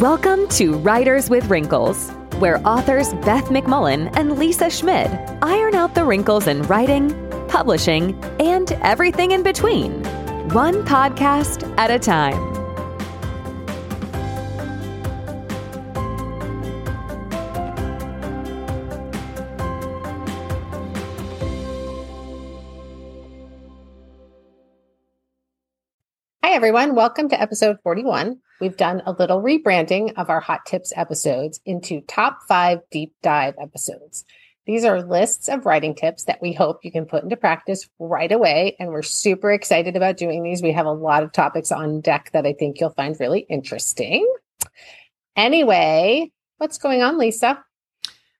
Welcome to Writers with Wrinkles, where authors Beth McMullen and Lisa Schmid iron out the wrinkles in writing, publishing, and everything in between, one podcast at a time. Hi, everyone. Welcome to episode 41. We've done a little rebranding of our Hot Tips episodes into top five deep dive episodes. These are lists of writing tips that we hope you can put into practice right away. And we're super excited about doing these. We have a lot of topics on deck that I think you'll find really interesting. Anyway, what's going on, Lisa?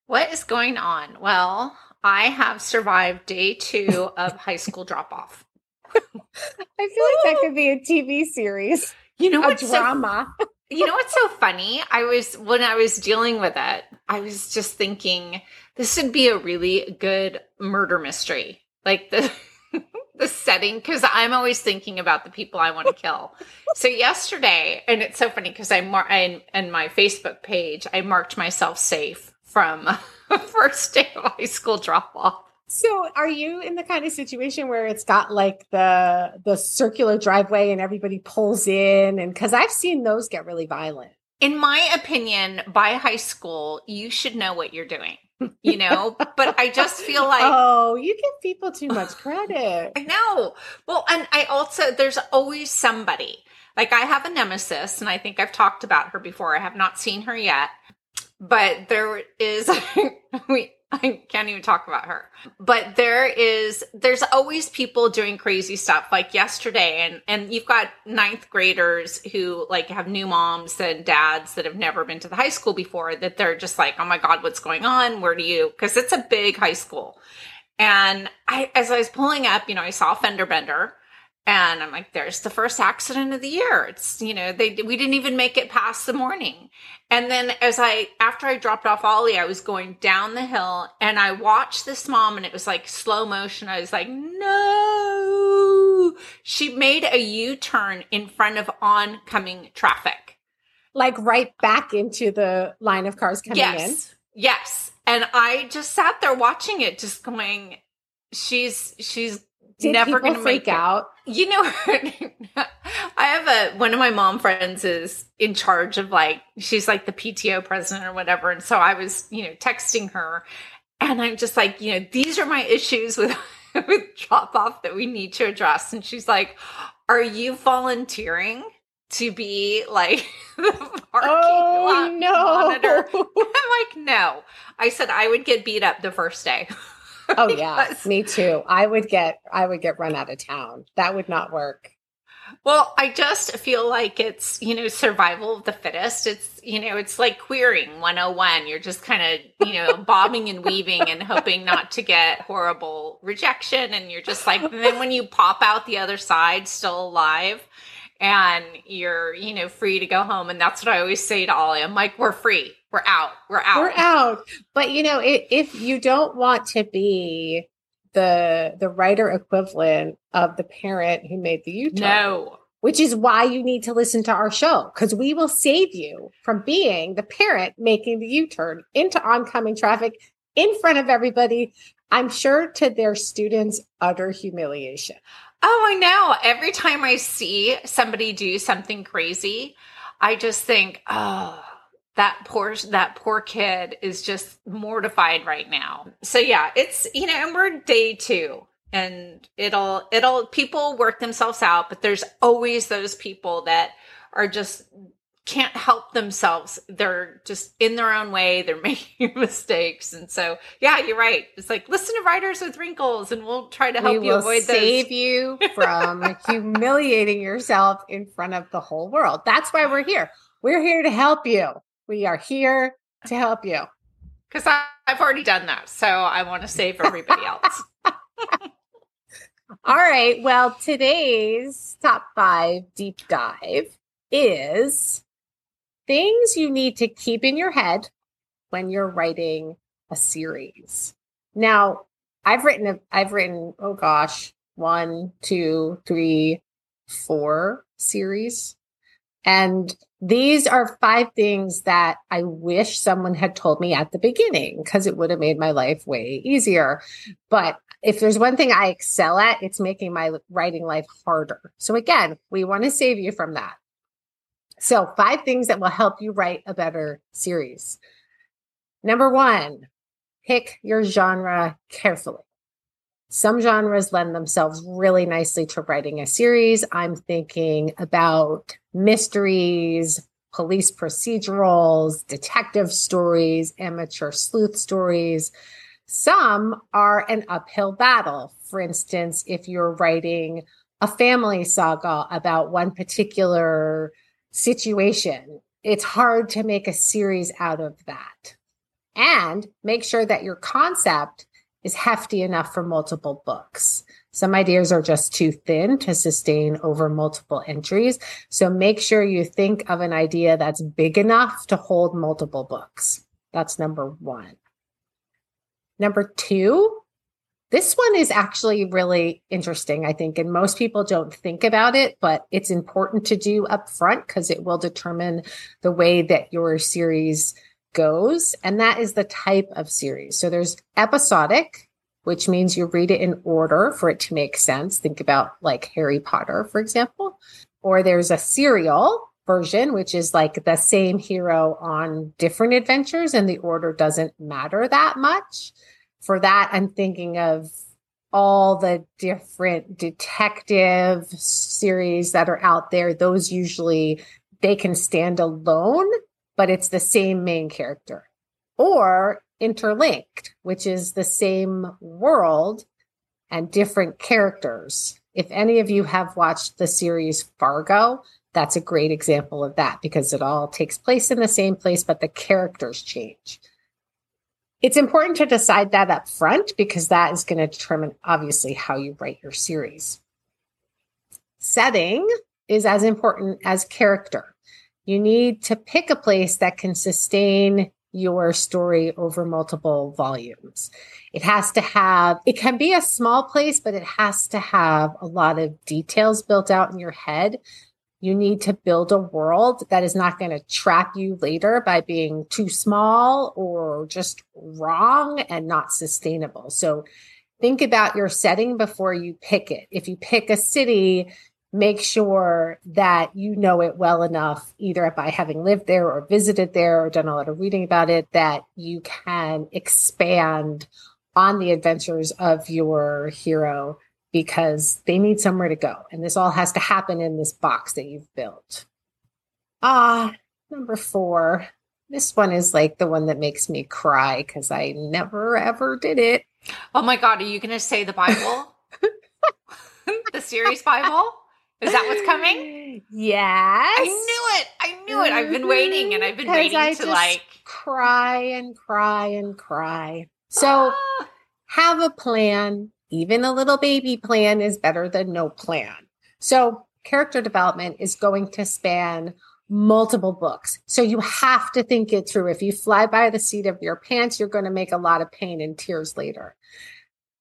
What is going on? Well, I have survived day two of high school drop off. I feel like that could be a TV series. You know what's drama. So, you know what's so funny? I was when I was dealing with it, I was just thinking this would be a really good murder mystery. Like the the setting because I'm always thinking about the people I want to kill. so yesterday, and it's so funny because I mar- I, in my Facebook page, I marked myself safe from first day of high school drop off. So are you in the kind of situation where it's got like the the circular driveway and everybody pulls in and cuz I've seen those get really violent. In my opinion, by high school, you should know what you're doing. You know, but I just feel like oh, you give people too much credit. I know. Well, and I also there's always somebody. Like I have a nemesis, and I think I've talked about her before. I have not seen her yet, but there is we I can't even talk about her. But there is there's always people doing crazy stuff like yesterday and and you've got ninth graders who like have new moms and dads that have never been to the high school before that they're just like, "Oh my god, what's going on? Where do you?" cuz it's a big high school. And I as I was pulling up, you know, I saw fender bender and I'm like, there's the first accident of the year. It's, you know, they, we didn't even make it past the morning. And then as I, after I dropped off Ollie, I was going down the hill and I watched this mom and it was like slow motion. I was like, no, she made a U-turn in front of oncoming traffic. Like right back into the line of cars coming in. yes. Yes. And I just sat there watching it, just going, she's, she's Did never going to freak make it. out? You know, I have a one of my mom friends is in charge of like she's like the PTO president or whatever, and so I was you know texting her, and I'm just like you know these are my issues with with drop off that we need to address, and she's like, "Are you volunteering?" To be like the parking Oh, lot no. monitor. I'm like, no. I said I would get beat up the first day. Oh yeah, me too. I would get I would get run out of town. That would not work. Well, I just feel like it's, you know, survival of the fittest. It's, you know, it's like querying 101. You're just kind of, you know, bobbing and weaving and hoping not to get horrible rejection. And you're just like, then when you pop out the other side, still alive, and you're, you know, free to go home. And that's what I always say to Ollie. I'm like, we're free. We're out. We're out. We're out. But you know, i if you don't want to be the the writer equivalent of the parent who made the U-turn, No. which is why you need to listen to our show because we will save you from being the parent making the U-turn into oncoming traffic in front of everybody. I'm sure to their students' utter humiliation. Oh, I know. Every time I see somebody do something crazy, I just think, oh, that poor that poor kid is just mortified right now. So yeah, it's you know, and we're day two. And it'll it'll people work themselves out, but there's always those people that are just can't help themselves. They're just in their own way. They're making mistakes. And so, yeah, you're right. It's like listen to Writers with Wrinkles and we'll try to help we you avoid save those. you from humiliating yourself in front of the whole world. That's why we're here. We're here to help you. We are here to help you. Because I've already done that. So I want to save everybody else. All right. Well, today's top five deep dive is things you need to keep in your head when you're writing a series. Now, I've written, a, I've written, oh gosh, one, two, three, four series. And these are five things that I wish someone had told me at the beginning because it would have made my life way easier. But if there's one thing I excel at, it's making my writing life harder. So again, we want to save you from that. So, five things that will help you write a better series. Number one, pick your genre carefully. Some genres lend themselves really nicely to writing a series. I'm thinking about mysteries, police procedurals, detective stories, amateur sleuth stories. Some are an uphill battle. For instance, if you're writing a family saga about one particular situation, it's hard to make a series out of that. And make sure that your concept is hefty enough for multiple books. Some ideas are just too thin to sustain over multiple entries. So make sure you think of an idea that's big enough to hold multiple books. That's number one. Number two, this one is actually really interesting, I think, and most people don't think about it, but it's important to do up front because it will determine the way that your series goes. And that is the type of series. So there's episodic, which means you read it in order for it to make sense. Think about like Harry Potter, for example. Or there's a serial version, which is like the same hero on different adventures, and the order doesn't matter that much for that, I'm thinking of all the different detective series that are out there. Those usually they can stand alone, but it's the same main character or interlinked, which is the same world and different characters. If any of you have watched the series Fargo, that's a great example of that because it all takes place in the same place, but the characters change. It's important to decide that up front because that is going to determine, obviously, how you write your series. Setting is as important as character. You need to pick a place that can sustain your story over multiple volumes. It has to have, it can be a small place, but it has to have a lot of details built out in your head you need to build a world that is not going to trap you later by being too small or just wrong and not sustainable. So think about your setting before you pick it. If you pick a city, make sure that you know it well enough, either by having lived there or visited there or done a lot of reading about it, that you can expand on the adventures of your hero because they need somewhere to go. And this all has to happen in this box that you've built. Ah, number four. This one is like the one that makes me cry because I never ever did it. Oh my God, are you going to say the Bible? the series Bible? Is that what's coming? Yes. I knew it. I knew it. I've been waiting and I've been waiting I to like cry and cry and cry. So ah. have a plan, even a little baby plan is better than no plan. So, character development is going to span multiple books. So, you have to think it through. If you fly by the seat of your pants, you're going to make a lot of pain and tears later.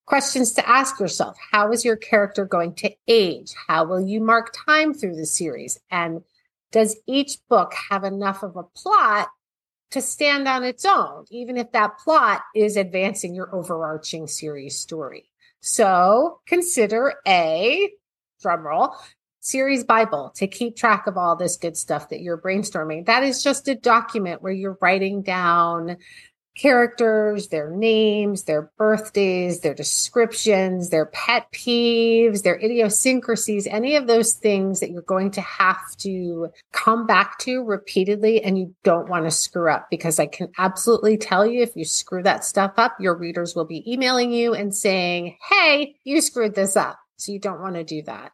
Questions to ask yourself How is your character going to age? How will you mark time through the series? And does each book have enough of a plot to stand on its own, even if that plot is advancing your overarching series story? So consider a drumroll series Bible to keep track of all this good stuff that you're brainstorming. That is just a document where you're writing down characters, their names, their birthdays, their descriptions, their pet peeves, their idiosyncrasies, any of those things that you're going to have to come back to repeatedly and you don't want to screw up because I can absolutely tell you if you screw that stuff up, your readers will be emailing you and saying, Hey, you screwed this up. So you don't want to do that.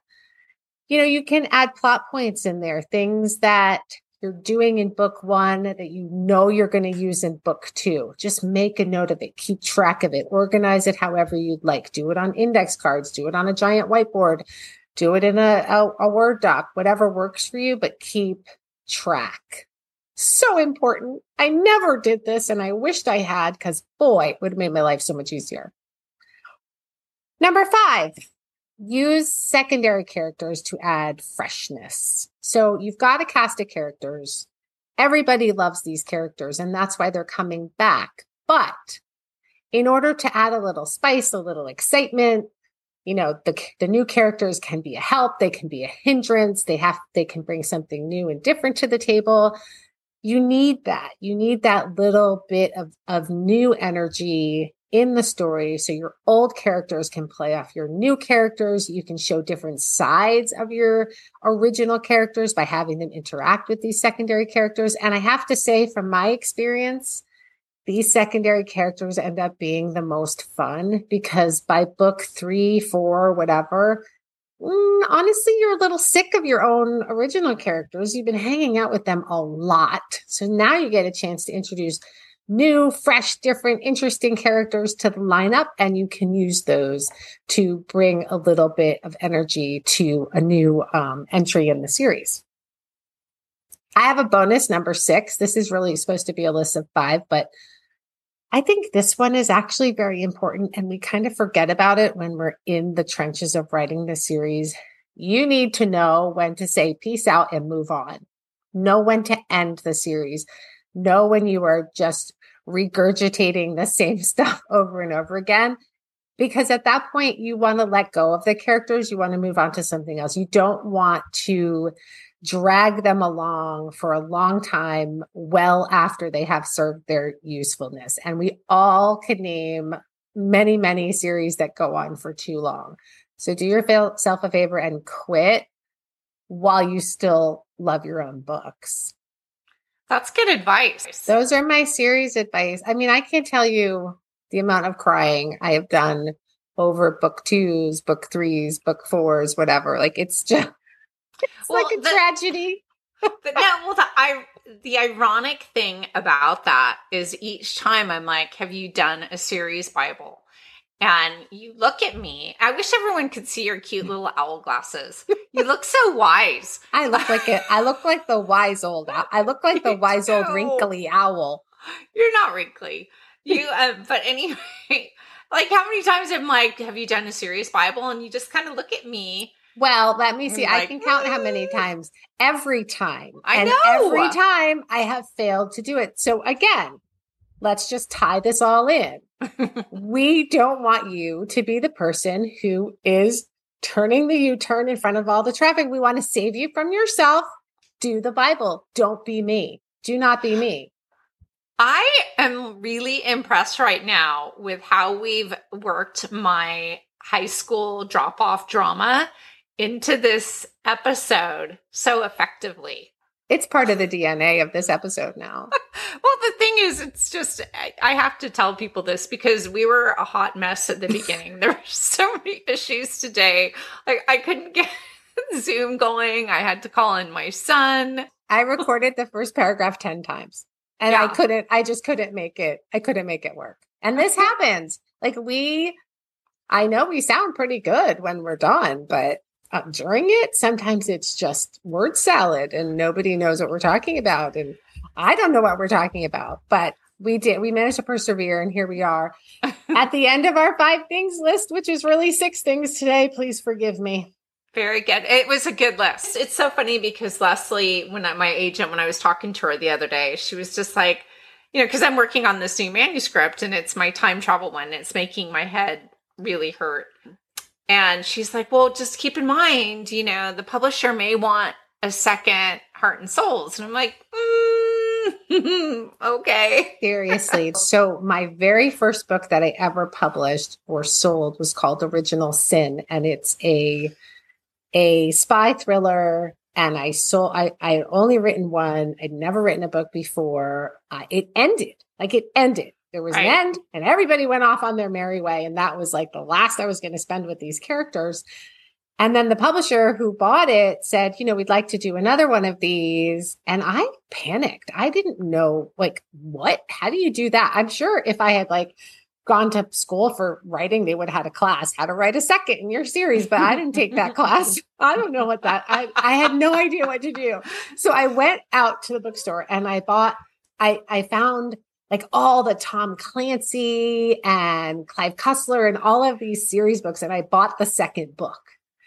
You know, you can add plot points in there, things that you're doing in book one that you know you're going to use in book two. Just make a note of it, keep track of it, organize it however you'd like. Do it on index cards, do it on a giant whiteboard, do it in a, a, a Word doc, whatever works for you, but keep track. So important. I never did this and I wished I had because boy, it would have made my life so much easier. Number five, use secondary characters to add freshness. So you've got a cast of characters. Everybody loves these characters, and that's why they're coming back. But in order to add a little spice, a little excitement, you know, the the new characters can be a help, they can be a hindrance, they have they can bring something new and different to the table. You need that. You need that little bit of of new energy in the story so your old characters can play off your new characters. You can show different sides of your original characters by having them interact with these secondary characters. And I have to say, from my experience, these secondary characters end up being the most fun because by book three, four, whatever, mm, honestly, you're a little sick of your own original characters. You've been hanging out with them a lot. So now you get a chance to introduce new, fresh, different, interesting characters to the lineup, and you can use those to bring a little bit of energy to a new um, entry in the series. I have a bonus number six. This is really supposed to be a list of five, but I think this one is actually very important, and we kind of forget about it when we're in the trenches of writing the series. You need to know when to say peace out and move on. Know when to end the series know when you are just regurgitating the same stuff over and over again. Because at that point, you want to let go of the characters. You want to move on to something else. You don't want to drag them along for a long time well after they have served their usefulness. And we all could name many, many series that go on for too long. So do yourself a favor and quit while you still love your own books. That's good advice. Those are my series advice. I mean, I can't tell you the amount of crying I have done over book twos, book threes, book fours, whatever. Like it's just it's well, like a the, tragedy. but no, well the I the ironic thing about that is each time I'm like, have you done a series Bible? And you look at me. I wish everyone could see your cute little owl glasses. You look so wise. I look like it. I look like the wise old. I look like the wise old wrinkly owl. You're not wrinkly. You, uh, but anyway, like how many times I'm like, have you done a series Bible? And you just kind of look at me. Well, let me see. I can count how many times. Every time. I and know. Every time I have failed to do it. So again, let's just tie this all in. We don't want you to be the person who is turning the U turn in front of all the traffic. We want to save you from yourself. Do the Bible. Don't be me. Do not be me. I am really impressed right now with how we've worked my high school drop off drama into this episode so effectively. It's part of the DNA of this episode now. well, the thing is, it's just, I, have to tell people this because we were a hot mess at the beginning. there were so many issues today. Like, I couldn't get Zoom going. I had to call in my son. I recorded the first paragraph 10 times and yeah. I couldn't, I just couldn't make it, I couldn't make it work. And this happens. Like, we, I know we sound pretty good when we're done, but uh, during it, sometimes it's just word salad and nobody knows what we're talking about. And I don't know what we're talking about, but we did. We managed to persevere, and here we are at the end of our five things list, which is really six things today. Please forgive me. Very good. It was a good list. It's so funny because Leslie, when I, my agent, when I was talking to her the other day, she was just like, you know, because I'm working on this new manuscript and it's my time travel one. It's making my head really hurt. And she's like, well, just keep in mind, you know, the publisher may want a second Heart and Souls. And I'm like, mm, okay. Seriously. so, my very first book that I ever published or sold was called Original Sin. And it's a, a spy thriller. And I sold, I, I had only written one. I'd never written a book before. Uh, it ended, like it ended. There was right. an end and everybody went off on their merry way. And that was like the last I was going to spend with these characters. And then the publisher who bought it said, you know, we'd like to do another one of these. And I panicked. I didn't know, like, what? How do you do that? I'm sure if I had like gone to school for writing, they would have had a class, how to write a second in your series, but I didn't take that class. I don't know what that, I, I had no idea what to do. So I went out to the bookstore and I bought, I, I found like all the Tom Clancy and Clive Cussler and all of these series books. And I bought the second book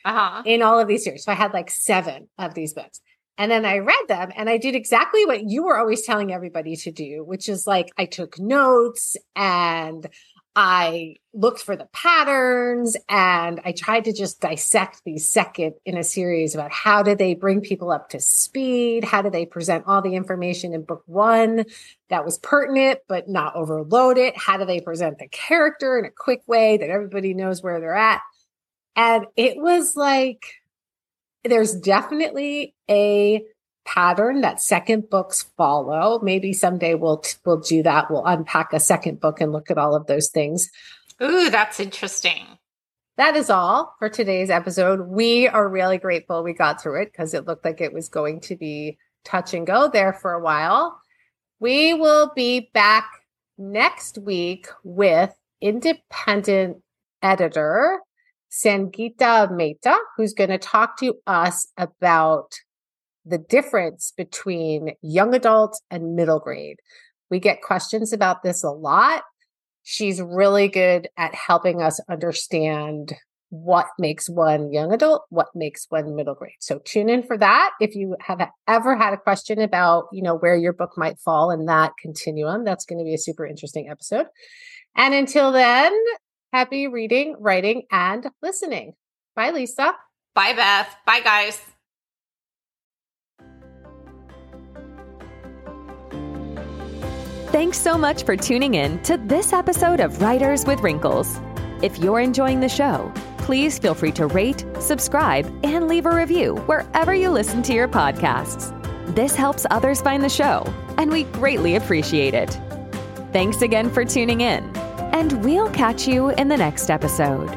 Uh-huh. in all of these series. So I had like seven of these books. And then I read them and I did exactly what you were always telling everybody to do, which is like I took notes and I looked for the patterns and I tried to just dissect these second in a series about how do they bring people up to speed? How do they present all the information in book one that was pertinent, but not overload it? How do they present the character in a quick way that everybody knows where they're at? And it was like, there's definitely a pattern that second books follow. Maybe someday we'll we'll do that. We'll unpack a second book and look at all of those things. Ooh, that's interesting. That is all for today's episode. We are really grateful we got through it because it looked like it was going to be touch and go there for a while. We will be back next week with independent editor Sangeeta Mehta, who's going to talk to us about the difference between young adult and middle grade. We get questions about this a lot. She's really good at helping us understand what makes one young adult, what makes one middle grade. So tune in for that. If you have ever had a question about, you know, where your book might fall in that continuum, that's going to be a super interesting episode. And until then, happy reading, writing, and listening. Bye, Lisa. Bye, Beth. Bye, guys. Thanks so much for tuning in to this episode of Writers with Wrinkles. If you're enjoying the show, please feel free to rate, subscribe, and leave a review wherever you listen to your podcasts. This helps others find the show, and we greatly appreciate it. Thanks again for tuning in, and we'll catch you in the next episode.